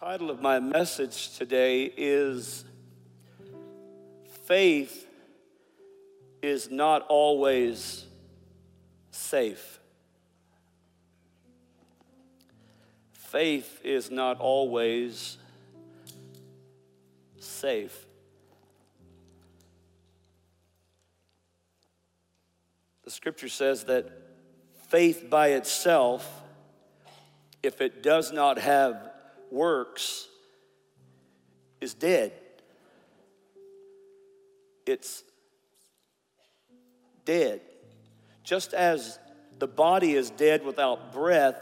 title of my message today is Faith is Not Always Safe. Faith is not always safe. The scripture says that faith by itself, if it does not have works is dead. It's dead. Just as the body is dead without breath,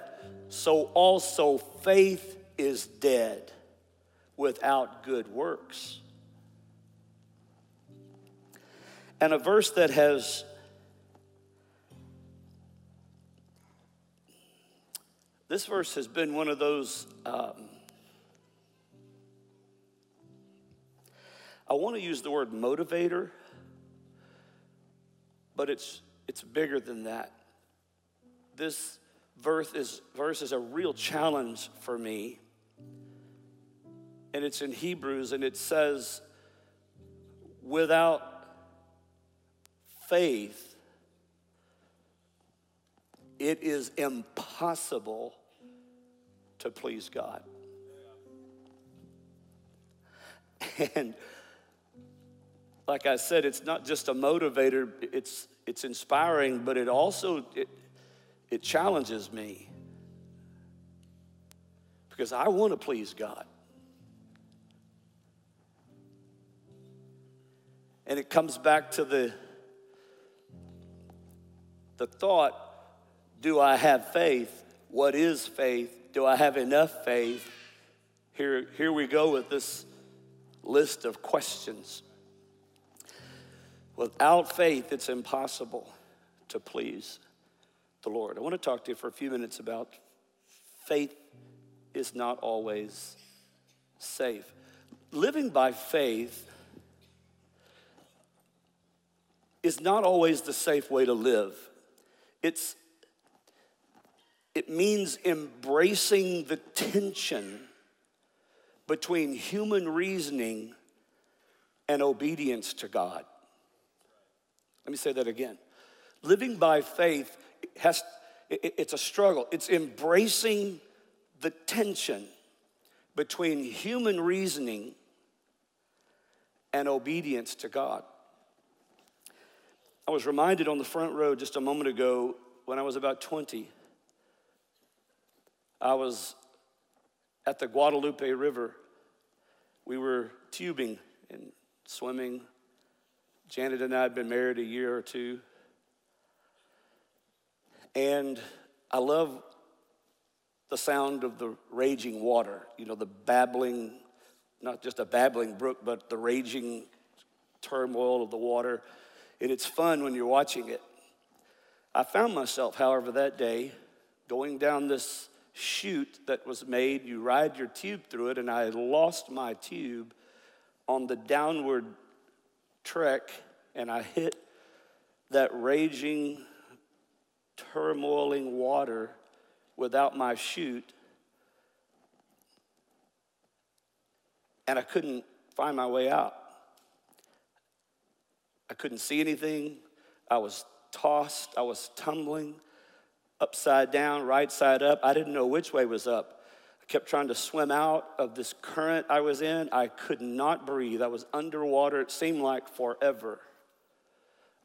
so also faith is dead without good works. And a verse that has this verse has been one of those um, I want to use the word motivator, but it's, it's bigger than that. This verse is, verse is a real challenge for me. And it's in Hebrews, and it says, without faith, it is impossible to please God. And like I said, it's not just a motivator, it's, it's inspiring, but it also, it, it challenges me because I want to please God. And it comes back to the, the thought do I have faith? What is faith? Do I have enough faith? Here, here we go with this list of questions. Without faith, it's impossible to please the Lord. I want to talk to you for a few minutes about faith is not always safe. Living by faith is not always the safe way to live. It's it means embracing the tension between human reasoning and obedience to God. Let me say that again. Living by faith has it's a struggle. It's embracing the tension between human reasoning and obedience to God. I was reminded on the front row just a moment ago when I was about 20. I was at the Guadalupe River. We were tubing and swimming Janet and I had been married a year or two. And I love the sound of the raging water, you know, the babbling, not just a babbling brook, but the raging turmoil of the water. And it's fun when you're watching it. I found myself, however, that day going down this chute that was made. You ride your tube through it, and I lost my tube on the downward trek and I hit that raging, turmoiling water without my chute. And I couldn't find my way out. I couldn't see anything. I was tossed, I was tumbling upside down, right side up. I didn't know which way was up. I kept trying to swim out of this current I was in. I could not breathe. I was underwater. It seemed like forever.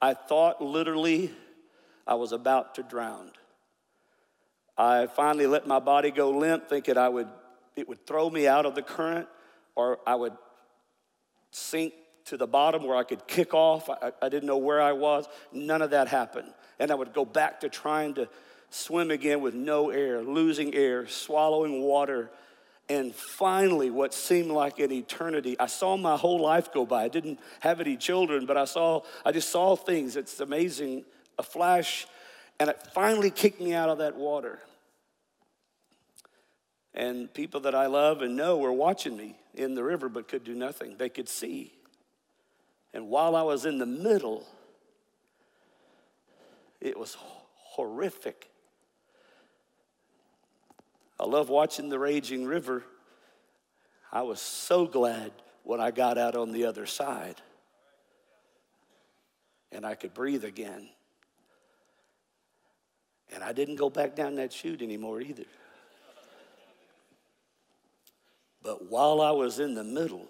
I thought literally I was about to drown. I finally let my body go limp, thinking I would, it would throw me out of the current or I would sink to the bottom where I could kick off. I, I didn't know where I was. None of that happened. And I would go back to trying to swim again with no air, losing air, swallowing water. And finally, what seemed like an eternity, I saw my whole life go by. I didn't have any children, but I saw, I just saw things. It's amazing, a flash, and it finally kicked me out of that water. And people that I love and know were watching me in the river, but could do nothing. They could see. And while I was in the middle, it was horrific. I love watching the raging river. I was so glad when I got out on the other side and I could breathe again. And I didn't go back down that chute anymore either. But while I was in the middle,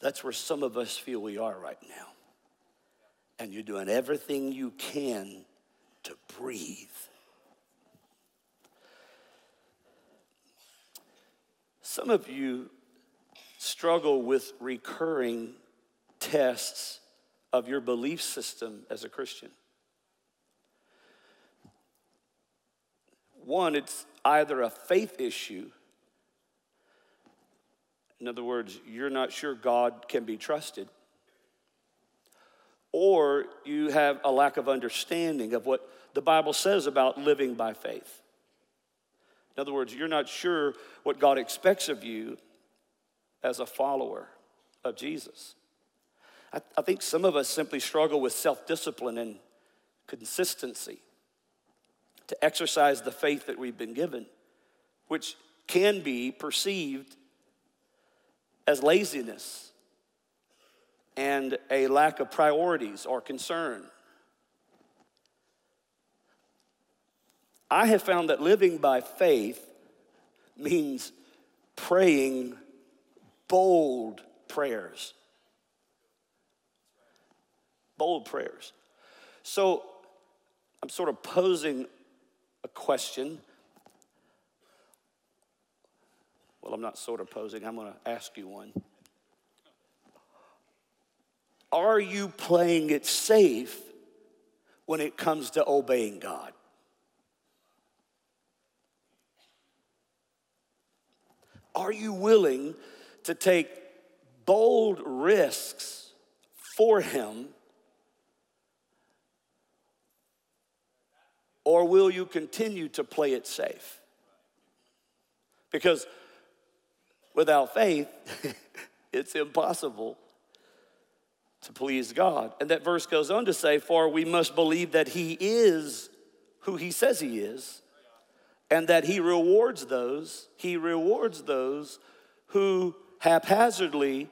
that's where some of us feel we are right now. And you're doing everything you can to breathe. Some of you struggle with recurring tests of your belief system as a Christian. One, it's either a faith issue. In other words, you're not sure God can be trusted. Or you have a lack of understanding of what the Bible says about living by faith. In other words, you're not sure what God expects of you as a follower of Jesus. I, I think some of us simply struggle with self discipline and consistency to exercise the faith that we've been given, which can be perceived as laziness and a lack of priorities or concern. I have found that living by faith means praying bold prayers. Bold prayers. So I'm sort of posing a question. Well, I'm not sort of posing, I'm going to ask you one. Are you playing it safe when it comes to obeying God? Are you willing to take bold risks for Him? Or will you continue to play it safe? Because without faith, it's impossible to please God. And that verse goes on to say, For we must believe that He is who He says He is and that he rewards those, he rewards those who haphazardly,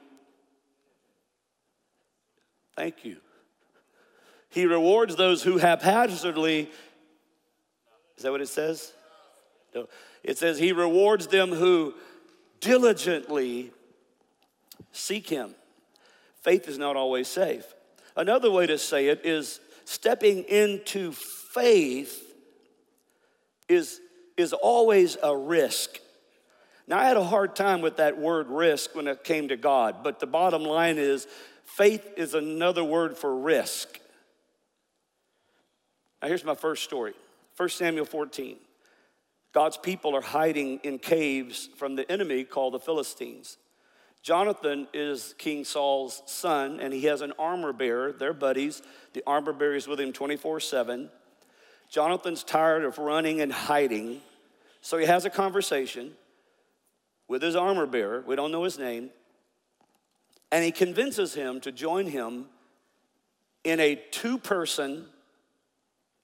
thank you. He rewards those who haphazardly, is that what it says? No. It says he rewards them who diligently seek him. Faith is not always safe. Another way to say it is stepping into faith is is always a risk. Now, I had a hard time with that word risk when it came to God, but the bottom line is faith is another word for risk. Now, here's my first story 1 Samuel 14. God's people are hiding in caves from the enemy called the Philistines. Jonathan is King Saul's son, and he has an armor bearer. They're buddies. The armor bearer is with him 24 7. Jonathan's tired of running and hiding, so he has a conversation with his armor bearer. We don't know his name. And he convinces him to join him in a two person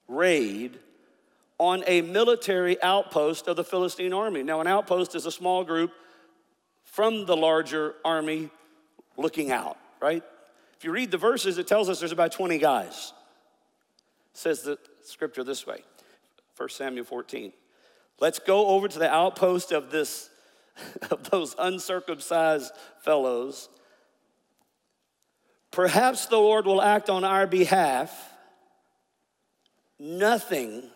raid on a military outpost of the Philistine army. Now, an outpost is a small group from the larger army looking out, right? If you read the verses, it tells us there's about 20 guys. It says the scripture this way 1 Samuel 14. Let's go over to the outpost of this of those uncircumcised fellows. Perhaps the Lord will act on our behalf. Nothing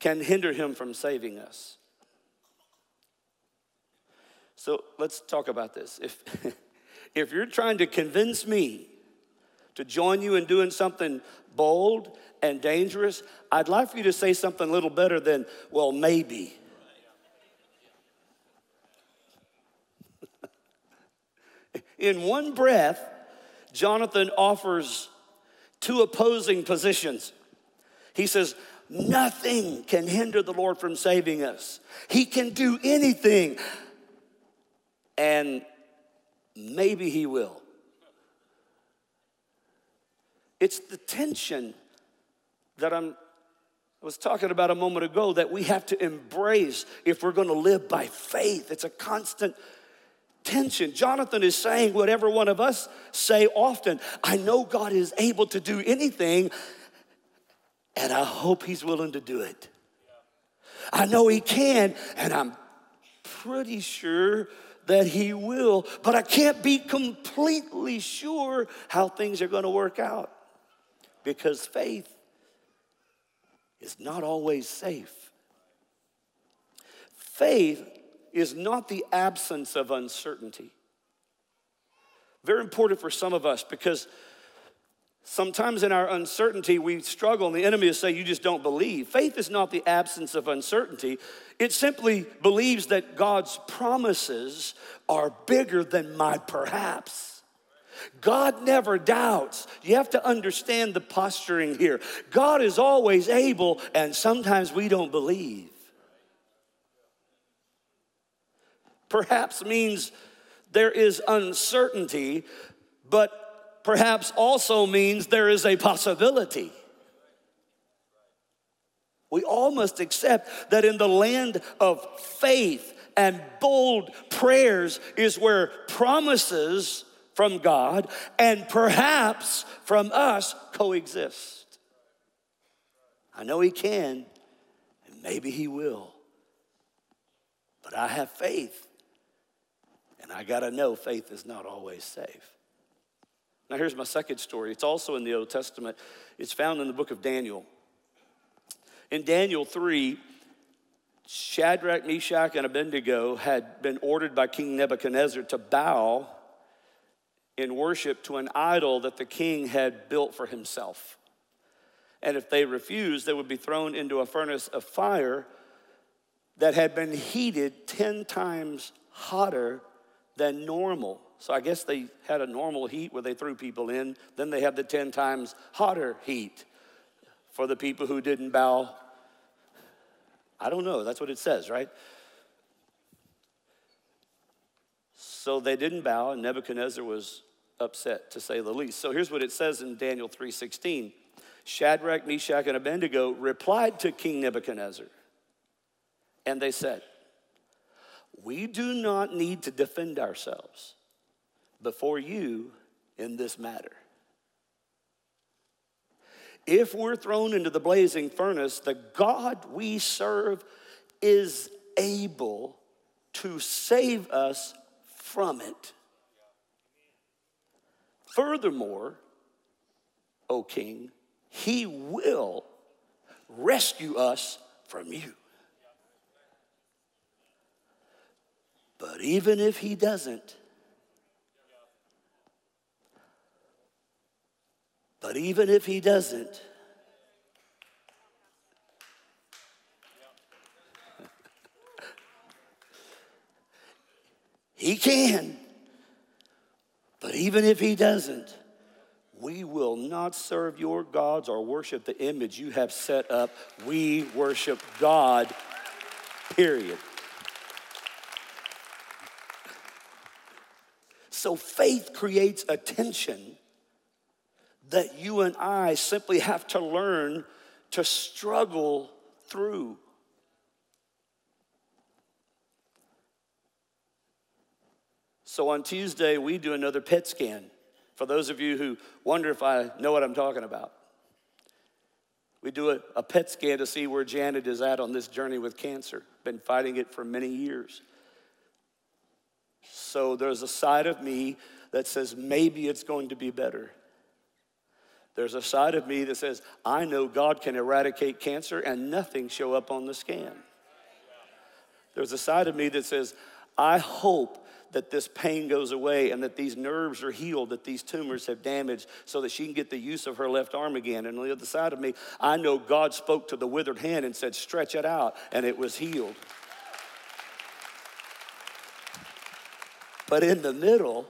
can hinder him from saving us. So let's talk about this. If, if you're trying to convince me to join you in doing something bold and dangerous, I'd like for you to say something a little better than, well, maybe. In one breath, Jonathan offers two opposing positions. He says, Nothing can hinder the Lord from saving us. He can do anything. And maybe He will. It's the tension that I'm I was talking about a moment ago that we have to embrace if we're going to live by faith. It's a constant tension. Jonathan is saying whatever one of us say often I know God is able to do anything, and I hope He's willing to do it. I know He can, and I'm pretty sure that He will, but I can't be completely sure how things are going to work out because faith is not always safe. Faith is not the absence of uncertainty. Very important for some of us because sometimes in our uncertainty we struggle and the enemy will say, You just don't believe. Faith is not the absence of uncertainty, it simply believes that God's promises are bigger than my perhaps. God never doubts. You have to understand the posturing here. God is always able, and sometimes we don't believe. Perhaps means there is uncertainty, but perhaps also means there is a possibility. We all must accept that in the land of faith and bold prayers is where promises from God and perhaps from us coexist. I know He can, and maybe He will. But I have faith, and I got to know faith is not always safe. Now, here's my second story. It's also in the Old Testament, it's found in the book of Daniel. In Daniel 3, Shadrach, Meshach, and Abednego had been ordered by King Nebuchadnezzar to bow in worship to an idol that the king had built for himself. And if they refused, they would be thrown into a furnace of fire that had been heated 10 times hotter than normal. So I guess they had a normal heat where they threw people in, then they had the 10 times hotter heat for the people who didn't bow. I don't know, that's what it says, right? So they didn't bow, and Nebuchadnezzar was upset to say the least. So here's what it says in Daniel 3:16. Shadrach, Meshach, and Abednego replied to King Nebuchadnezzar, and they said, We do not need to defend ourselves before you in this matter. If we're thrown into the blazing furnace, the God we serve is able to save us from it. Furthermore, O king, he will rescue us from you. But even if he doesn't, but even if he doesn't, he can. But even if he doesn't, we will not serve your gods or worship the image you have set up. We worship God, period. So faith creates a tension that you and I simply have to learn to struggle through. So on Tuesday, we do another PET scan. For those of you who wonder if I know what I'm talking about, we do a, a PET scan to see where Janet is at on this journey with cancer. Been fighting it for many years. So there's a side of me that says maybe it's going to be better. There's a side of me that says, I know God can eradicate cancer and nothing show up on the scan. There's a side of me that says, I hope that this pain goes away and that these nerves are healed, that these tumors have damaged, so that she can get the use of her left arm again. And on the other side of me, I know God spoke to the withered hand and said, Stretch it out, and it was healed. But in the middle,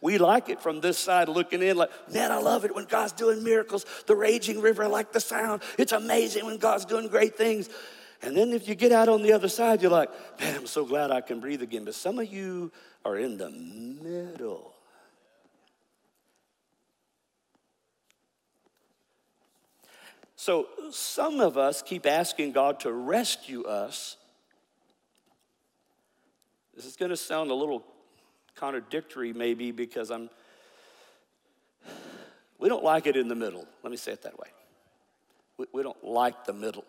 we like it from this side looking in, like, man, I love it when God's doing miracles. The raging river, I like the sound. It's amazing when God's doing great things. And then if you get out on the other side, you're like, man, I'm so glad I can breathe again. But some of you are in the middle. So some of us keep asking God to rescue us. This is going to sound a little contradictory, maybe, because I'm. We don't like it in the middle. Let me say it that way. We, we don't like the middle.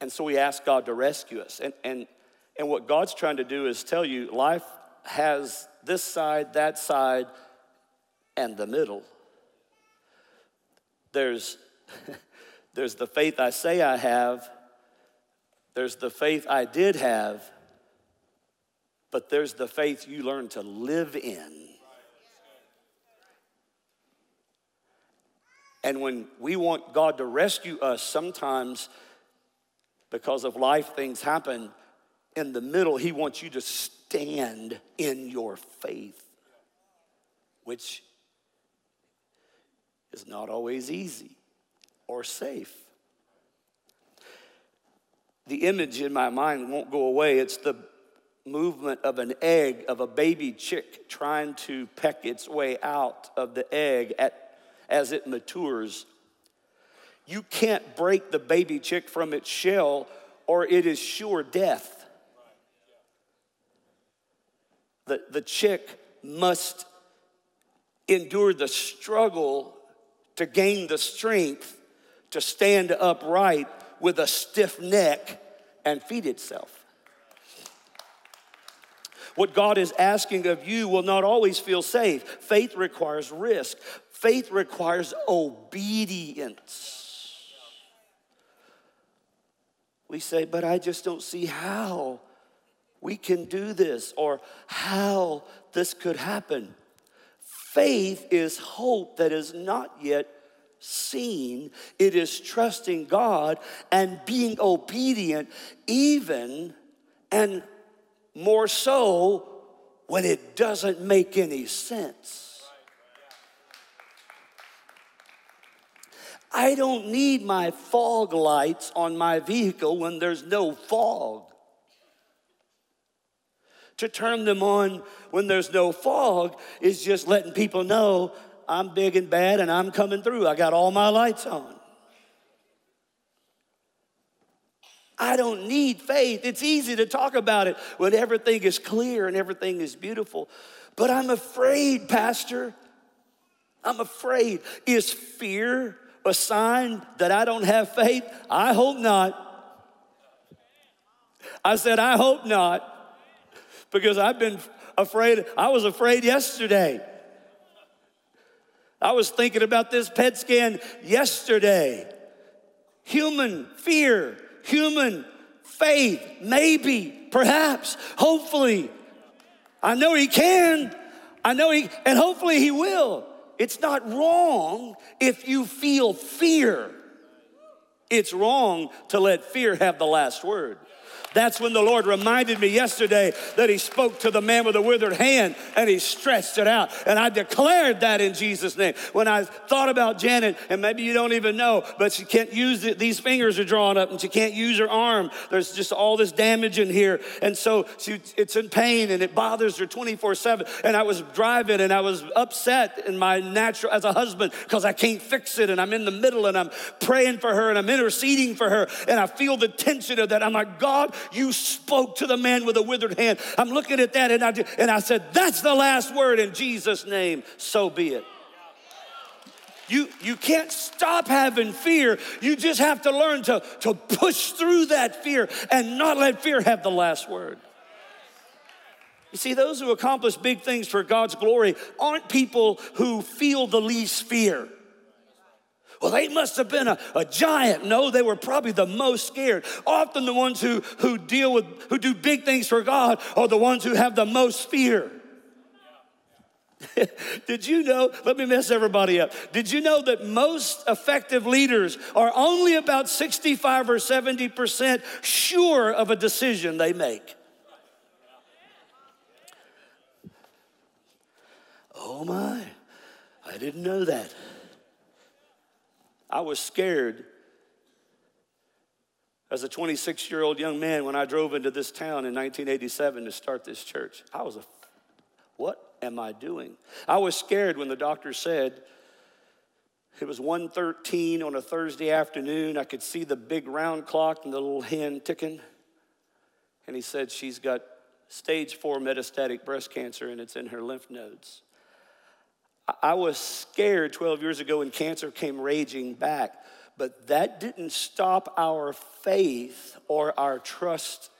And so we ask God to rescue us. And, and, and what God's trying to do is tell you life has this side, that side, and the middle. There's, there's the faith I say I have, there's the faith I did have, but there's the faith you learn to live in. And when we want God to rescue us, sometimes because of life, things happen. In the middle, He wants you to stand in your faith, which is not always easy or safe. The image in my mind won't go away. It's the movement of an egg, of a baby chick trying to peck its way out of the egg at, as it matures. You can't break the baby chick from its shell, or it is sure death. The, the chick must endure the struggle to gain the strength to stand upright with a stiff neck and feed itself. What God is asking of you will not always feel safe. Faith requires risk, faith requires obedience. We say, but I just don't see how we can do this or how this could happen. Faith is hope that is not yet seen, it is trusting God and being obedient, even and more so when it doesn't make any sense. I don't need my fog lights on my vehicle when there's no fog. To turn them on when there's no fog is just letting people know I'm big and bad and I'm coming through. I got all my lights on. I don't need faith. It's easy to talk about it when everything is clear and everything is beautiful. But I'm afraid, Pastor. I'm afraid. Is fear a sign that I don't have faith? I hope not. I said, I hope not. Because I've been afraid. I was afraid yesterday. I was thinking about this PET scan yesterday. Human fear, human faith, maybe, perhaps, hopefully. I know he can. I know he, and hopefully he will. It's not wrong if you feel fear. It's wrong to let fear have the last word. That's when the Lord reminded me yesterday that He spoke to the man with the withered hand and He stretched it out. And I declared that in Jesus' name. When I thought about Janet, and maybe you don't even know, but she can't use it, these fingers are drawn up and she can't use her arm. There's just all this damage in here. And so she, it's in pain and it bothers her 24 7. And I was driving and I was upset in my natural, as a husband, because I can't fix it. And I'm in the middle and I'm praying for her and I'm interceding for her. And I feel the tension of that. I'm like, God, you spoke to the man with a withered hand. I'm looking at that and I, and I said, That's the last word in Jesus' name. So be it. You, you can't stop having fear. You just have to learn to, to push through that fear and not let fear have the last word. You see, those who accomplish big things for God's glory aren't people who feel the least fear. Well, they must have been a, a giant. No, they were probably the most scared. Often the ones who, who deal with, who do big things for God are the ones who have the most fear. Did you know? Let me mess everybody up. Did you know that most effective leaders are only about 65 or 70% sure of a decision they make? Oh my, I didn't know that. I was scared as a 26 year old young man when I drove into this town in 1987 to start this church. I was a, what am I doing? I was scared when the doctor said, It was 1.13 on a Thursday afternoon. I could see the big round clock and the little hand ticking. And he said, She's got stage four metastatic breast cancer and it's in her lymph nodes. I was scared 12 years ago when cancer came raging back, but that didn't stop our faith or our trust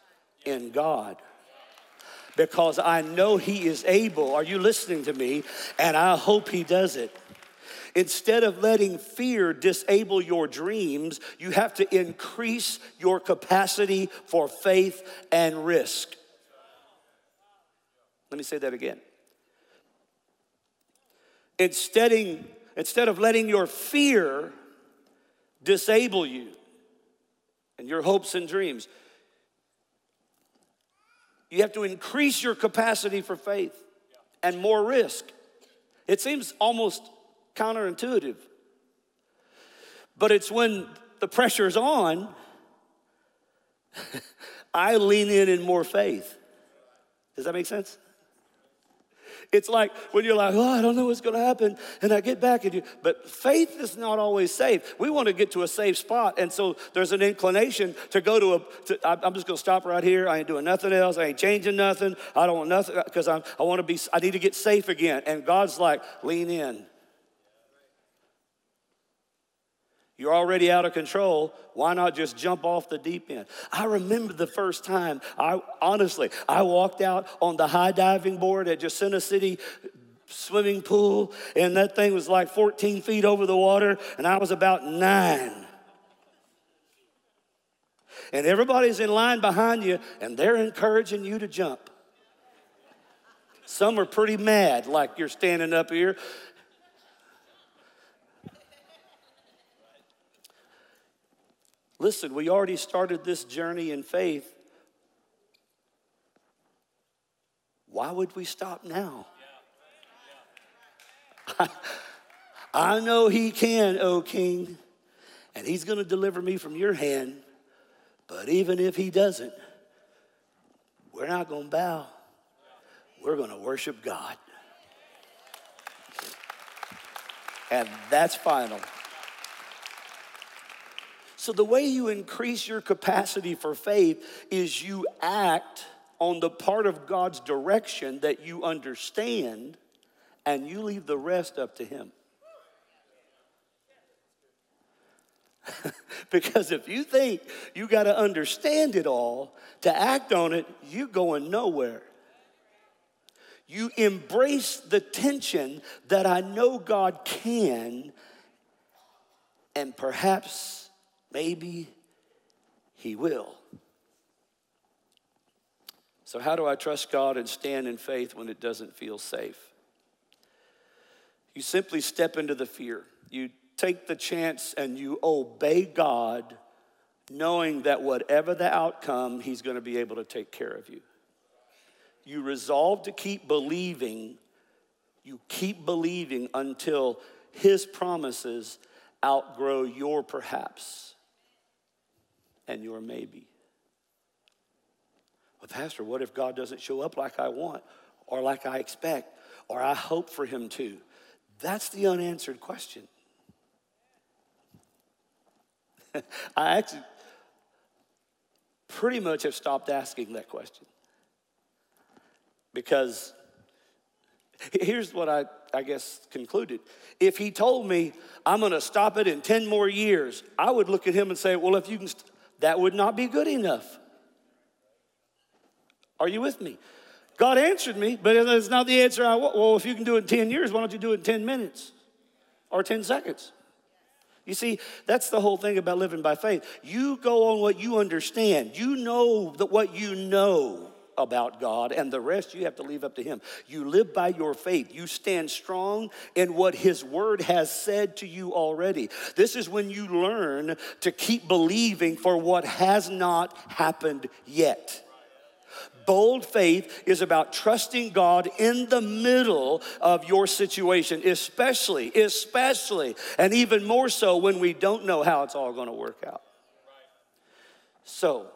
in God. Because I know He is able. Are you listening to me? And I hope He does it. Instead of letting fear disable your dreams, you have to increase your capacity for faith and risk. Let me say that again. Instead, instead of letting your fear disable you and your hopes and dreams, you have to increase your capacity for faith and more risk. It seems almost counterintuitive. But it's when the pressure's on, I lean in in more faith. Does that make sense? It's like when you're like, oh, I don't know what's going to happen, and I get back at you. But faith is not always safe. We want to get to a safe spot, and so there's an inclination to go to a. To, I'm just going to stop right here. I ain't doing nothing else. I ain't changing nothing. I don't want nothing because I I want to be. I need to get safe again. And God's like, lean in. You're already out of control. Why not just jump off the deep end? I remember the first time, I honestly, I walked out on the high diving board at Jacinto City swimming pool, and that thing was like 14 feet over the water, and I was about nine. And everybody's in line behind you, and they're encouraging you to jump. Some are pretty mad, like you're standing up here. Listen, we already started this journey in faith. Why would we stop now? I know he can, O king, and he's going to deliver me from your hand. But even if he doesn't, we're not going to bow. We're going to worship God. And that's final. So, the way you increase your capacity for faith is you act on the part of God's direction that you understand, and you leave the rest up to Him. because if you think you got to understand it all to act on it, you're going nowhere. You embrace the tension that I know God can, and perhaps Maybe He will. So, how do I trust God and stand in faith when it doesn't feel safe? You simply step into the fear. You take the chance and you obey God, knowing that whatever the outcome, He's going to be able to take care of you. You resolve to keep believing. You keep believing until His promises outgrow your perhaps and your maybe. Well, Pastor, what if God doesn't show up like I want or like I expect or I hope for him to? That's the unanswered question. I actually pretty much have stopped asking that question because here's what I, I guess concluded. If he told me I'm going to stop it in 10 more years, I would look at him and say, Well, if you can, st- that would not be good enough. Are you with me? God answered me, but it's not the answer I want. Well, if you can do it in 10 years, why don't you do it in 10 minutes or 10 seconds? You see, that's the whole thing about living by faith. You go on what you understand. You know that what you know about God, and the rest you have to leave up to Him. You live by your faith. You stand strong in what His Word has said to you already. This is when you learn to keep believing for what has not happened yet. Bold faith is about trusting God in the middle of your situation, especially, especially, and even more so when we don't know how it's all going to work out. So,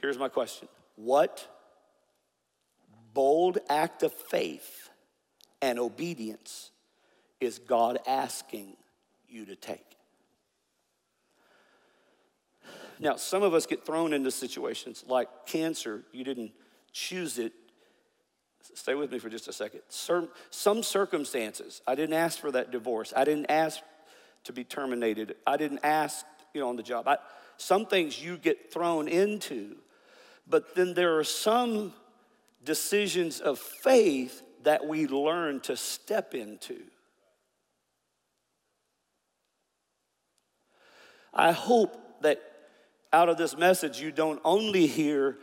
here's my question what bold act of faith and obedience is God asking you to take? Now, some of us get thrown into situations like cancer. You didn't choose it. Stay with me for just a second. Some circumstances, I didn't ask for that divorce. I didn't ask to be terminated. I didn't ask, you know, on the job. I, some things you get thrown into, but then there are some decisions of faith that we learn to step into. I hope that out of this message, you don't only hear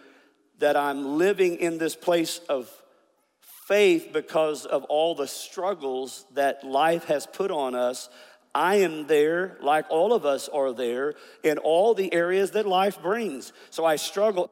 that I'm living in this place of faith because of all the struggles that life has put on us. I am there, like all of us are there, in all the areas that life brings. So I struggle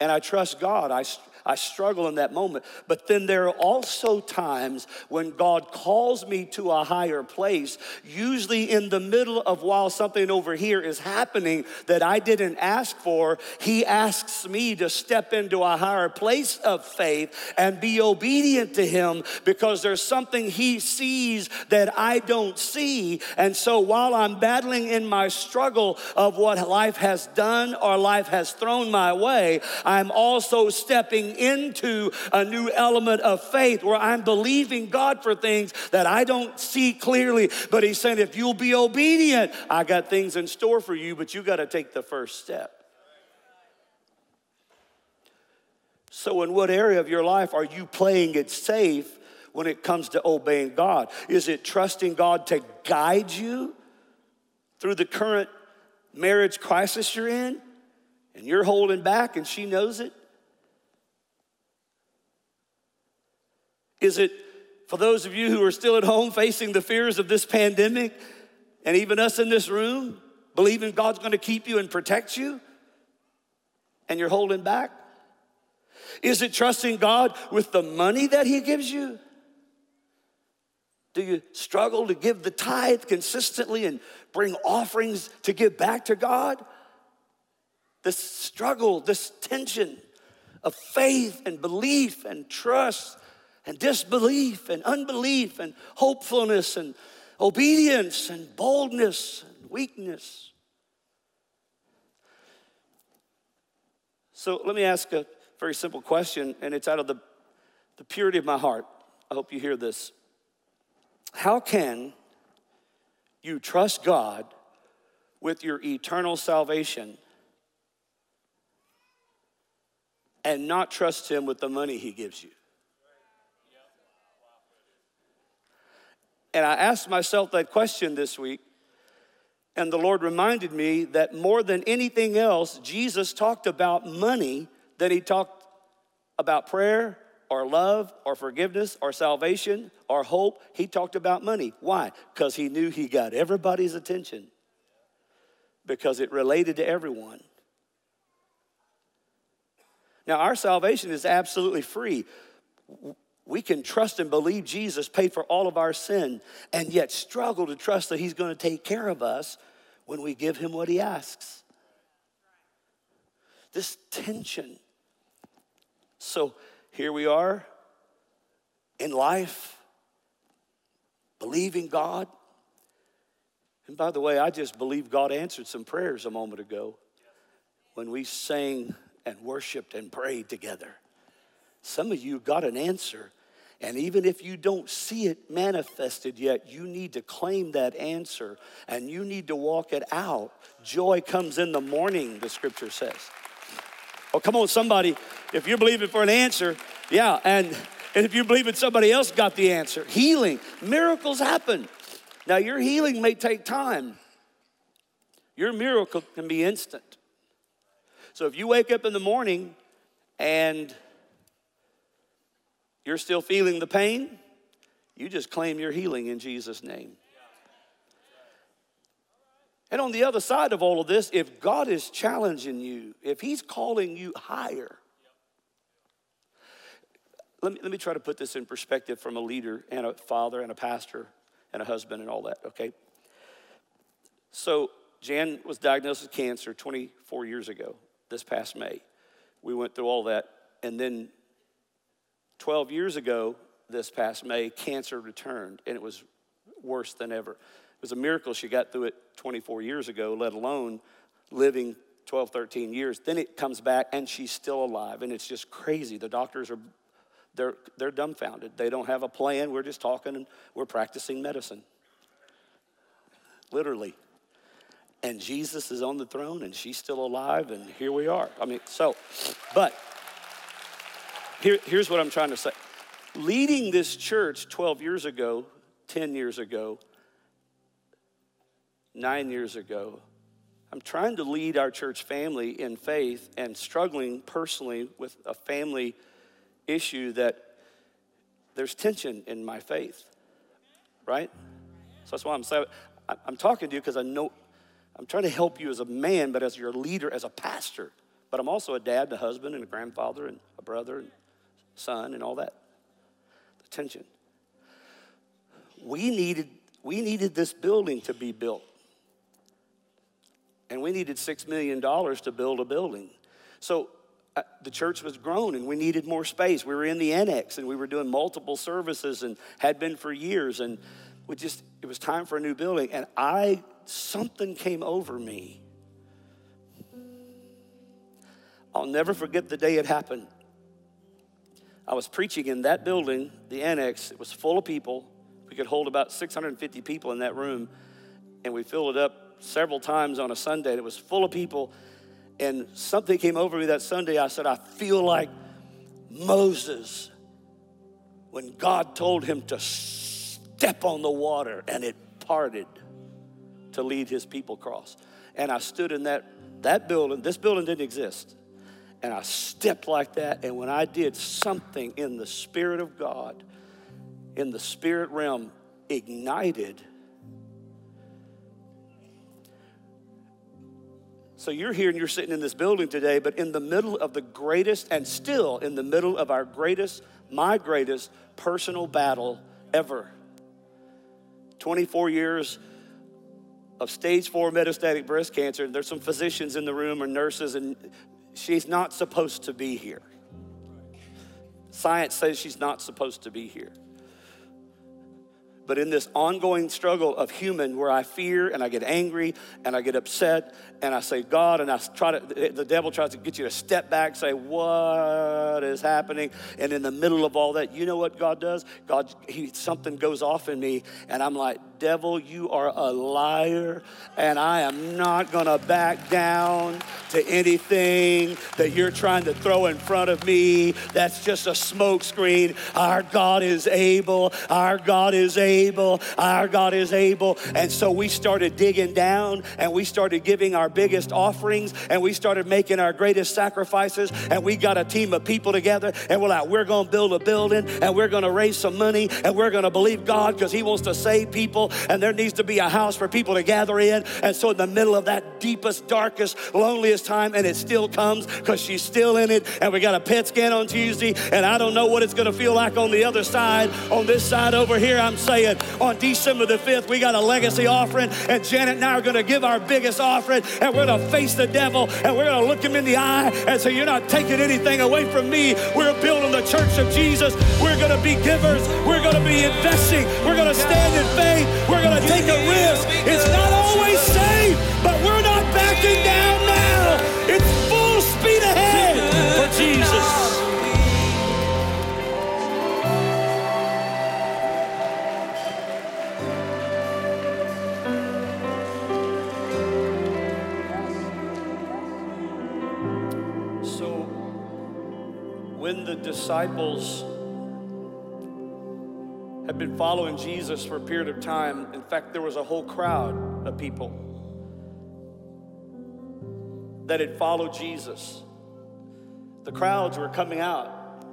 and I trust God. I, I struggle in that moment. But then there are also times when God calls me to a higher place, usually in the middle of while something over here is happening that I didn't ask for. He asks me to step into a higher place of faith and be obedient to Him because there's something He sees that I don't see. And so while I'm battling in my struggle of what life has done or life has thrown my way, I'm also stepping into a new element of faith where I'm believing God for things that I don't see clearly. But He's saying, if you'll be obedient, I got things in store for you, but you got to take the first step. So, in what area of your life are you playing it safe when it comes to obeying God? Is it trusting God to guide you through the current marriage crisis you're in? And you're holding back and she knows it? Is it for those of you who are still at home facing the fears of this pandemic, and even us in this room, believing God's gonna keep you and protect you, and you're holding back? Is it trusting God with the money that He gives you? Do you struggle to give the tithe consistently and bring offerings to give back to God? This struggle, this tension of faith and belief and trust and disbelief and unbelief and hopefulness and obedience and boldness and weakness. So let me ask a very simple question, and it's out of the, the purity of my heart. I hope you hear this. How can you trust God with your eternal salvation and not trust Him with the money He gives you? And I asked myself that question this week, and the Lord reminded me that more than anything else, Jesus talked about money than he talked about prayer or love or forgiveness or salvation or hope. He talked about money. Why? Because he knew he got everybody's attention because it related to everyone. Now, our salvation is absolutely free we can trust and believe Jesus paid for all of our sin and yet struggle to trust that He's going to take care of us when we give Him what He asks. This tension. So here we are in life, believing God. And by the way, I just believe God answered some prayers a moment ago when we sang and worshiped and prayed together. Some of you got an answer and even if you don't see it manifested yet, you need to claim that answer and you need to walk it out. Joy comes in the morning, the scripture says. Oh, come on, somebody. If you're believing for an answer, yeah, and, and if you're believing somebody else got the answer, healing, miracles happen. Now, your healing may take time, your miracle can be instant. So if you wake up in the morning and you're still feeling the pain, you just claim your healing in Jesus' name. And on the other side of all of this, if God is challenging you, if He's calling you higher, let me, let me try to put this in perspective from a leader and a father and a pastor and a husband and all that, okay? So, Jan was diagnosed with cancer 24 years ago, this past May. We went through all that, and then 12 years ago, this past May, cancer returned, and it was worse than ever. It was a miracle she got through it 24 years ago, let alone living 12, 13 years. Then it comes back and she's still alive. And it's just crazy. The doctors are they're, they're dumbfounded. They don't have a plan. We're just talking and we're practicing medicine. Literally. And Jesus is on the throne and she's still alive, and here we are. I mean, so, but here, here's what I'm trying to say. Leading this church 12 years ago, 10 years ago, nine years ago, I'm trying to lead our church family in faith and struggling personally with a family issue that there's tension in my faith, right? So that's why I'm saying, I'm talking to you because I know, I'm trying to help you as a man, but as your leader, as a pastor. But I'm also a dad, a husband, and a grandfather, and a brother, and son, and all that. The tension. We needed, we needed this building to be built. And we needed $6 million to build a building. So uh, the church was grown and we needed more space. We were in the annex and we were doing multiple services and had been for years. And we just, it was time for a new building. And I, something came over me. I'll never forget the day it happened. I was preaching in that building, the annex. It was full of people. We could hold about 650 people in that room. And we filled it up several times on a Sunday. It was full of people. And something came over me that Sunday. I said, I feel like Moses when God told him to step on the water and it parted to lead his people across. And I stood in that, that building, this building didn't exist. And I stepped like that. And when I did, something in the Spirit of God, in the spirit realm, ignited So you're here and you're sitting in this building today, but in the middle of the greatest, and still in the middle of our greatest, my greatest personal battle ever. 24 years of stage four metastatic breast cancer. There's some physicians in the room or nurses, and she's not supposed to be here. Science says she's not supposed to be here. But in this ongoing struggle of human where I fear and I get angry and I get upset and I say, God, and I try to, the devil tries to get you to step back, say, what is happening? And in the middle of all that, you know what God does? God, he, something goes off in me and I'm like, devil, you are a liar and I am not gonna back down to anything that you're trying to throw in front of me. That's just a smokescreen. Our God is able. Our God is able able. Our God is able. And so we started digging down and we started giving our biggest offerings and we started making our greatest sacrifices. And we got a team of people together and we're like, we're going to build a building and we're going to raise some money and we're going to believe God because He wants to save people. And there needs to be a house for people to gather in. And so, in the middle of that deepest, darkest, loneliest time, and it still comes because she's still in it. And we got a PET scan on Tuesday, and I don't know what it's going to feel like on the other side. On this side over here, I'm saying, on December the 5th, we got a legacy offering, and Janet and I are going to give our biggest offering, and we're going to face the devil, and we're going to look him in the eye and say, You're not taking anything away from me. We're building the church of Jesus. We're going to be givers. We're going to be investing. We're going to stand in faith. We're going to take a risk. It's not always safe, but we're not backing down now. It's full speed ahead for Jesus. When the disciples had been following Jesus for a period of time, in fact, there was a whole crowd of people that had followed Jesus. The crowds were coming out,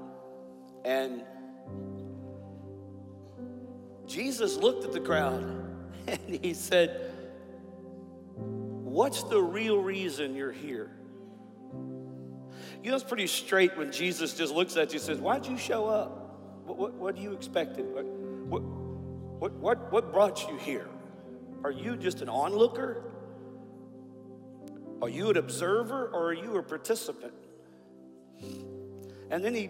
and Jesus looked at the crowd and he said, What's the real reason you're here? You know, it's pretty straight when Jesus just looks at you and says, Why'd you show up? What, what, what do you expected? What, what, what, what, what brought you here? Are you just an onlooker? Are you an observer or are you a participant? And then he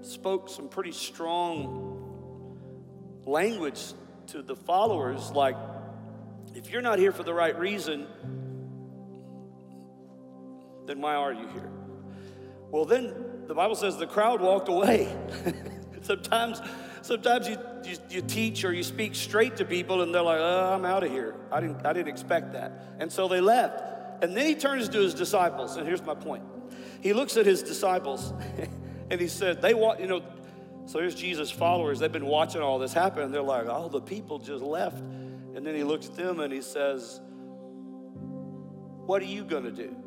spoke some pretty strong language to the followers, like, if you're not here for the right reason, then why are you here? Well, then the Bible says the crowd walked away. sometimes, sometimes you, you, you, teach or you speak straight to people and they're like, oh, I'm out of here. I didn't, I didn't expect that. And so they left. And then he turns to his disciples, and here's my point. He looks at his disciples and he said, they want, you know, so here's Jesus' followers. They've been watching all this happen, and they're like, oh, the people just left. And then he looks at them and he says, What are you going to do?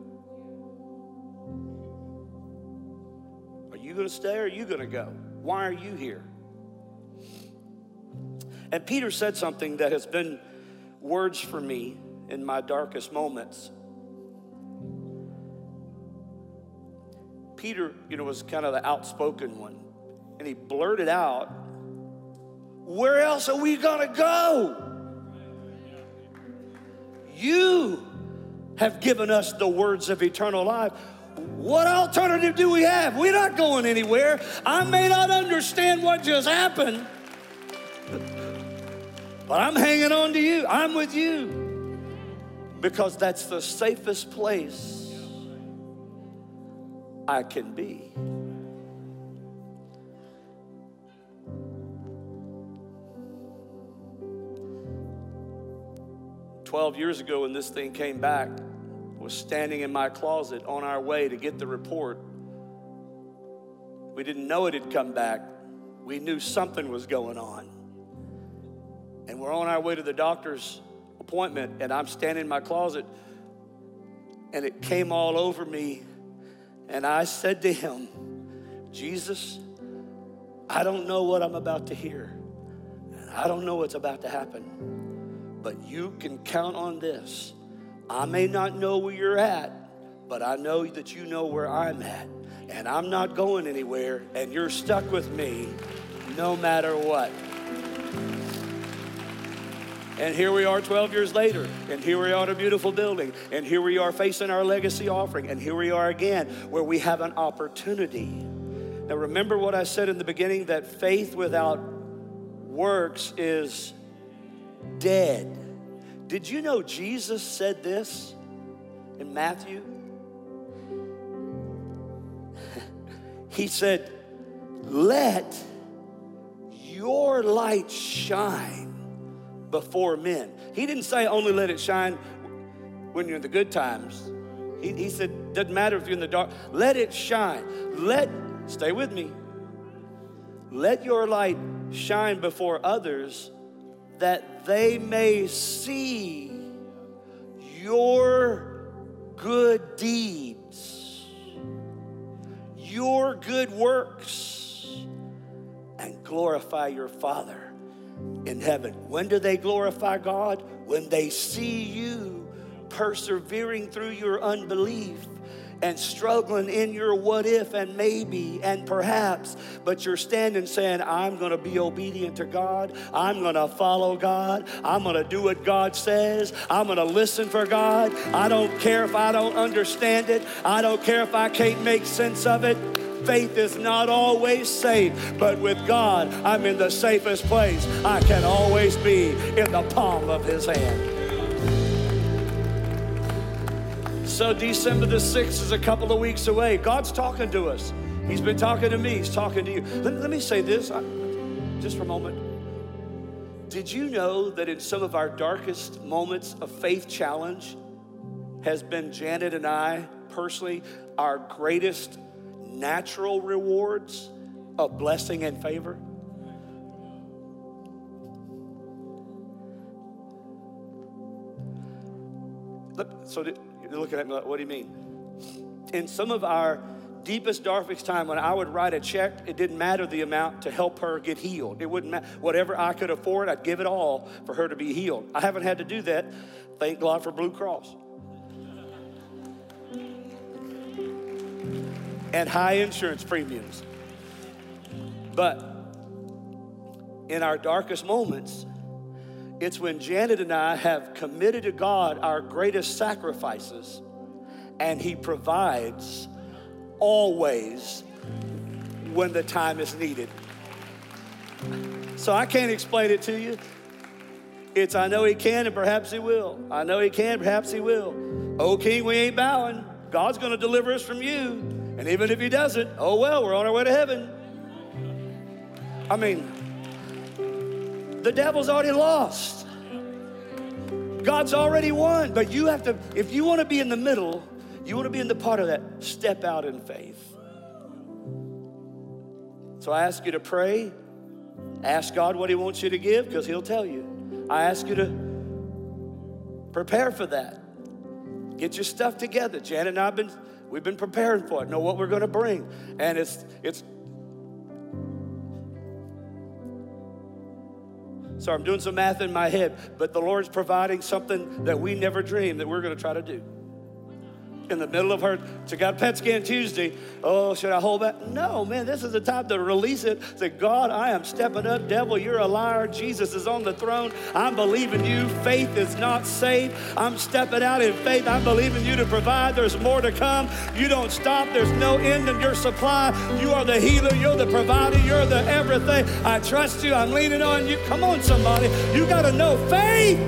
Going to stay or are you going to go? Why are you here? And Peter said something that has been words for me in my darkest moments. Peter, you know, was kind of the outspoken one. And he blurted out, Where else are we going to go? You have given us the words of eternal life. What alternative do we have? We're not going anywhere. I may not understand what just happened, but I'm hanging on to you. I'm with you because that's the safest place I can be. 12 years ago when this thing came back, was standing in my closet on our way to get the report. We didn't know it had come back. We knew something was going on. And we're on our way to the doctor's appointment, and I'm standing in my closet, and it came all over me. And I said to him, Jesus, I don't know what I'm about to hear. I don't know what's about to happen. But you can count on this. I may not know where you're at, but I know that you know where I'm at. And I'm not going anywhere, and you're stuck with me no matter what. And here we are 12 years later, and here we are in a beautiful building, and here we are facing our legacy offering, and here we are again where we have an opportunity. Now, remember what I said in the beginning that faith without works is dead. Did you know Jesus said this in Matthew? he said, Let your light shine before men. He didn't say only let it shine when you're in the good times. He, he said, doesn't matter if you're in the dark, let it shine. Let, stay with me, let your light shine before others that they may see your good deeds, your good works, and glorify your Father in heaven. When do they glorify God? When they see you persevering through your unbelief and struggling in your what if and maybe and perhaps, but you're standing saying, I'm going to be obedient to God. I'm going to follow God. I'm going to do what God says. I'm going to listen for God. I don't care if I don't understand it. I don't care if I can't make sense of it. Faith is not always safe, but with God, I'm in the safest place I can always be in the palm of His hand. So, December the 6th is a couple of weeks away. God's talking to us. He's been talking to me, He's talking to you. Let, let me say this just for a moment. Did you know that in some of our darkest moments of faith challenge has been Janet and I personally our greatest natural rewards of blessing and favor? So, you're looking at me like, what do you mean? In some of our deepest, darkest time, when I would write a check, it didn't matter the amount to help her get healed. It wouldn't matter. Whatever I could afford, I'd give it all for her to be healed. I haven't had to do that. Thank God for Blue Cross. and high insurance premiums. But in our darkest moments, it's when Janet and I have committed to God our greatest sacrifices, and He provides always when the time is needed. So I can't explain it to you. It's I know he can and perhaps he will. I know he can, perhaps he will. Oh, King, we ain't bowing. God's going to deliver us from you. And even if he doesn't, oh well, we're on our way to heaven. I mean, the devil's already lost. God's already won. But you have to, if you want to be in the middle, you want to be in the part of that, step out in faith. So I ask you to pray. Ask God what He wants you to give because He'll tell you. I ask you to prepare for that. Get your stuff together. Janet and I have been we've been preparing for it. Know what we're going to bring, and it's it's. So I'm doing some math in my head, but the Lord's providing something that we never dreamed that we're going to try to do in the middle of her. She got PET scan Tuesday. Oh, should I hold back? No, man, this is the time to release it. Say, God, I am stepping up. Devil, you're a liar. Jesus is on the throne. I'm believing you. Faith is not safe. I'm stepping out in faith. I'm believing you to provide. There's more to come. You don't stop. There's no end in your supply. You are the healer. You're the provider. You're the everything. I trust you. I'm leaning on you. Come on, somebody. You got to know faith.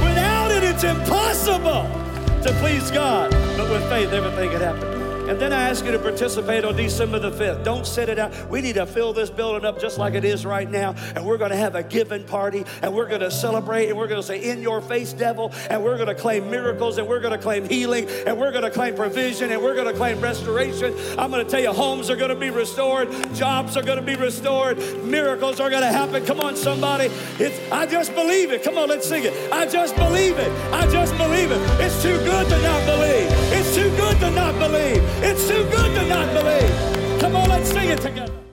Without it, it's impossible to please God. But with faith, everything can happen. And then I ask you to participate on December the 5th. Don't sit it out. We need to fill this building up just like it is right now. And we're going to have a giving party and we're going to celebrate and we're going to say, In your face, devil. And we're going to claim miracles and we're going to claim healing and we're going to claim provision and we're going to claim restoration. I'm going to tell you, homes are going to be restored, jobs are going to be restored, miracles are going to happen. Come on, somebody. It's, I just believe it. Come on, let's sing it. I just believe it. I just believe it. It's too good to not believe. It's too good to not believe. It's too good to not believe. Come on, let's sing it together.